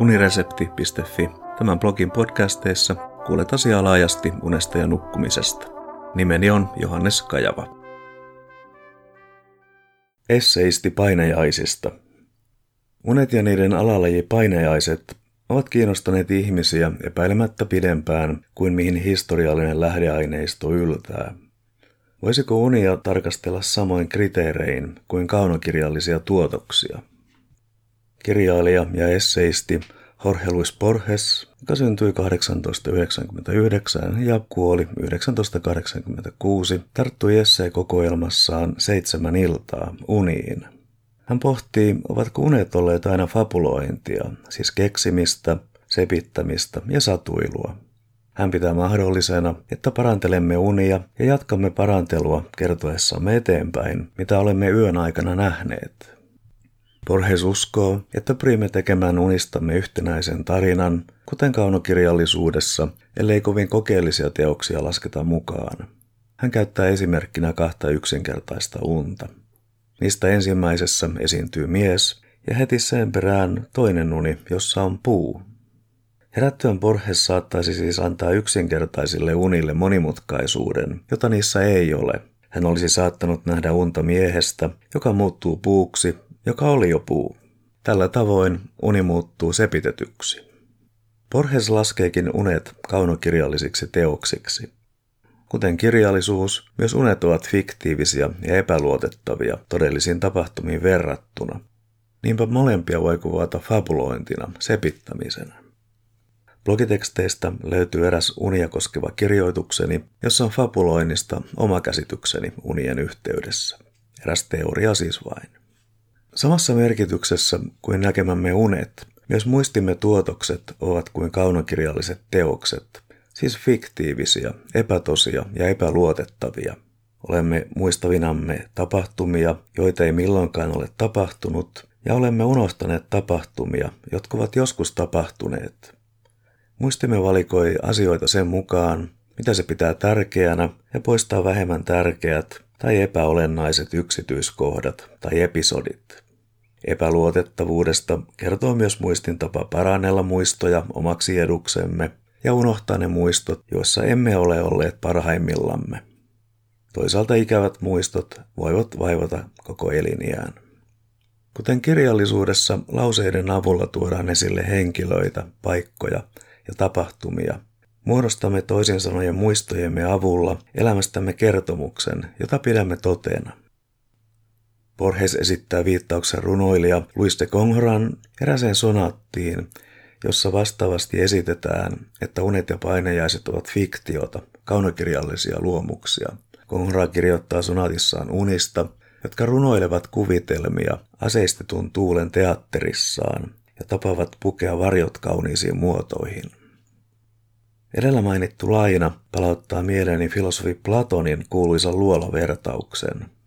uniresepti.fi. Tämän blogin podcasteissa kuulet asiaa laajasti unesta ja nukkumisesta. Nimeni on Johannes Kajava. Esseisti painajaisista. Unet ja niiden alalaji painajaiset ovat kiinnostaneet ihmisiä epäilemättä pidempään kuin mihin historiallinen lähdeaineisto yltää. Voisiko unia tarkastella samoin kriteerein kuin kaunokirjallisia tuotoksia? Kirjailija ja esseisti Jorge Luis Borges, joka syntyi 1899 ja kuoli 1986, tarttui essee-kokoelmassaan seitsemän iltaa uniin. Hän pohtii, ovatko unet olleet aina fabulointia, siis keksimistä, sepittämistä ja satuilua. Hän pitää mahdollisena, että parantelemme unia ja jatkamme parantelua kertoessamme eteenpäin, mitä olemme yön aikana nähneet. Borges uskoo, että pyrimme tekemään unistamme yhtenäisen tarinan, kuten kaunokirjallisuudessa, ellei kovin kokeellisia teoksia lasketa mukaan. Hän käyttää esimerkkinä kahta yksinkertaista unta. Niistä ensimmäisessä esiintyy mies ja heti sen perään toinen uni, jossa on puu. Herättyön Borges saattaisi siis antaa yksinkertaisille unille monimutkaisuuden, jota niissä ei ole. Hän olisi saattanut nähdä unta miehestä, joka muuttuu puuksi joka oli jo puu. Tällä tavoin uni muuttuu sepitetyksi. Borges laskeekin unet kaunokirjallisiksi teoksiksi. Kuten kirjallisuus, myös unet ovat fiktiivisiä ja epäluotettavia todellisiin tapahtumiin verrattuna. Niinpä molempia voi kuvata fabulointina, sepittämisenä. Blogiteksteistä löytyy eräs unia koskeva kirjoitukseni, jossa on fabuloinnista oma käsitykseni unien yhteydessä. Eräs teoria siis vain. Samassa merkityksessä kuin näkemämme unet, myös muistimme tuotokset ovat kuin kaunokirjalliset teokset, siis fiktiivisiä, epätosia ja epäluotettavia. Olemme muistavinamme tapahtumia, joita ei milloinkaan ole tapahtunut, ja olemme unohtaneet tapahtumia, jotka ovat joskus tapahtuneet. Muistimme valikoi asioita sen mukaan, mitä se pitää tärkeänä, ja poistaa vähemmän tärkeät tai epäolennaiset yksityiskohdat tai episodit. Epäluotettavuudesta kertoo myös muistin tapa parannella muistoja omaksi eduksemme ja unohtaa ne muistot, joissa emme ole olleet parhaimmillamme. Toisaalta ikävät muistot voivat vaivata koko eliniään. Kuten kirjallisuudessa lauseiden avulla tuodaan esille henkilöitä, paikkoja ja tapahtumia, muodostamme toisin sanoen muistojemme avulla elämästämme kertomuksen, jota pidämme totena – Borges esittää viittauksen runoilija Luis de Congoran eräseen sonaattiin, jossa vastaavasti esitetään, että unet ja painajaiset ovat fiktiota, kaunokirjallisia luomuksia. Congra kirjoittaa sonaatissaan unista, jotka runoilevat kuvitelmia aseistetun tuulen teatterissaan ja tapavat pukea varjot kauniisiin muotoihin. Edellä mainittu laina palauttaa mieleeni filosofi Platonin kuuluisan luolavertauksen –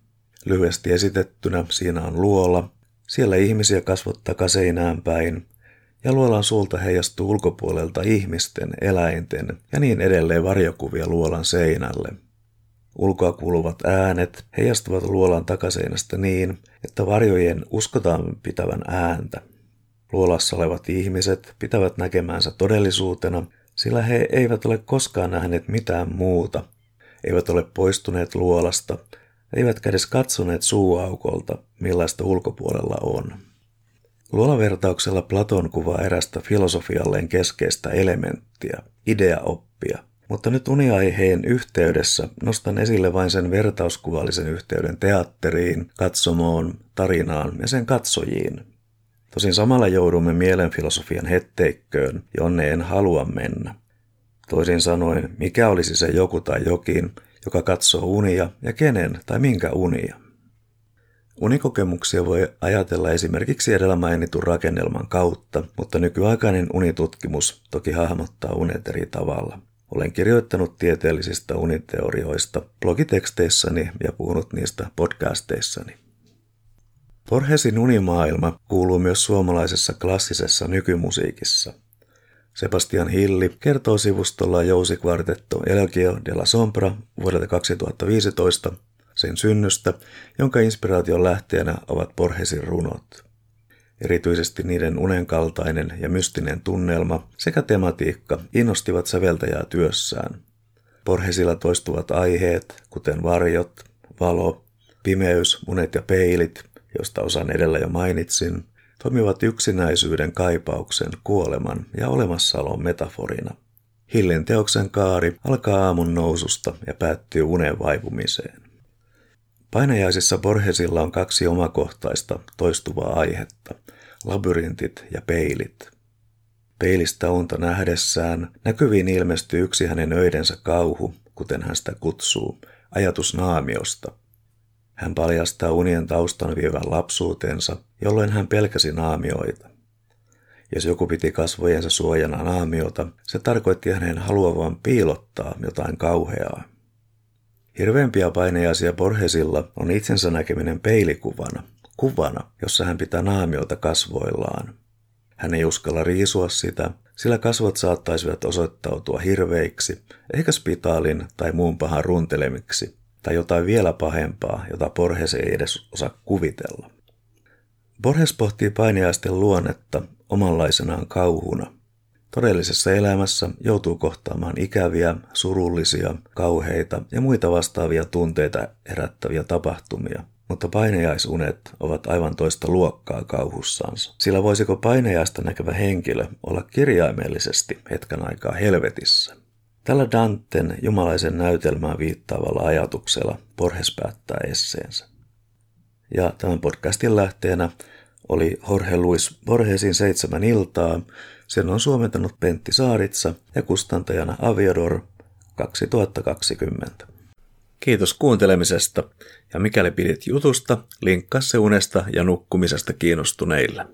Lyhyesti esitettynä siinä on luola. Siellä ihmisiä kasvottaa kaseinään päin, ja luolan suulta heijastuu ulkopuolelta ihmisten, eläinten ja niin edelleen varjokuvia luolan seinälle. Ulkoa kuuluvat äänet heijastuvat luolan takaseinästä niin, että varjojen uskotaan pitävän ääntä. Luolassa olevat ihmiset pitävät näkemäänsä todellisuutena, sillä he eivät ole koskaan nähneet mitään muuta, eivät ole poistuneet luolasta eivätkä edes katsoneet suuaukolta, millaista ulkopuolella on. Luolavertauksella Platon kuvaa erästä filosofialleen keskeistä elementtiä, ideaoppia, mutta nyt uniaiheen yhteydessä nostan esille vain sen vertauskuvallisen yhteyden teatteriin, katsomoon, tarinaan ja sen katsojiin. Tosin samalla joudumme mielenfilosofian hetteikköön, jonne en halua mennä. Toisin sanoen, mikä olisi se joku tai jokin, joka katsoo unia ja kenen tai minkä unia. Unikokemuksia voi ajatella esimerkiksi edellä mainitun rakennelman kautta, mutta nykyaikainen unitutkimus toki hahmottaa unet eri tavalla. Olen kirjoittanut tieteellisistä uniteorioista blogiteksteissani ja puhunut niistä podcasteissani. Borgesin unimaailma kuuluu myös suomalaisessa klassisessa nykymusiikissa – Sebastian Hilli kertoo sivustolla jousikvartetto Elegio la Sombra vuodelta 2015 sen synnystä, jonka inspiraation lähteenä ovat Borgesin runot. erityisesti niiden unenkaltainen ja mystinen tunnelma sekä tematiikka innostivat säveltäjää työssään. Borgesilla toistuvat aiheet, kuten varjot, valo, pimeys, unet ja peilit, josta osan edellä jo mainitsin, toimivat yksinäisyyden kaipauksen, kuoleman ja olemassaolon metaforina. Hillin teoksen kaari alkaa aamun noususta ja päättyy unen vaipumiseen. Painajaisissa Borgesilla on kaksi omakohtaista toistuvaa aihetta, labyrintit ja peilit. Peilistä unta nähdessään näkyviin ilmestyy yksi hänen öidensä kauhu, kuten hän sitä kutsuu, ajatus naamiosta. Hän paljastaa unien taustan vievän lapsuutensa, jolloin hän pelkäsi naamioita. Jos joku piti kasvojensa suojana naamiota, se tarkoitti hänen haluavan piilottaa jotain kauheaa. Hirveämpiä painejaisia Borgesilla on itsensä näkeminen peilikuvana, kuvana, jossa hän pitää naamiota kasvoillaan. Hän ei uskalla riisua sitä, sillä kasvot saattaisivat osoittautua hirveiksi, eikä spitaalin tai muun pahan runtelemiksi, tai jotain vielä pahempaa, jota Borges ei edes osaa kuvitella. Borges pohtii painiaisten luonnetta omanlaisenaan kauhuna. Todellisessa elämässä joutuu kohtaamaan ikäviä, surullisia, kauheita ja muita vastaavia tunteita herättäviä tapahtumia, mutta painejaisunet ovat aivan toista luokkaa kauhussaansa. Sillä voisiko painejaista näkevä henkilö olla kirjaimellisesti hetken aikaa helvetissä? Tällä Danten jumalaisen näytelmään viittaavalla ajatuksella Borges päättää esseensä. Ja tämän podcastin lähteenä oli Jorge Luis Borgesin seitsemän iltaa. Sen on suomentanut Pentti Saaritsa ja kustantajana Aviador 2020. Kiitos kuuntelemisesta ja mikäli pidit jutusta, linkkaa se unesta ja nukkumisesta kiinnostuneille.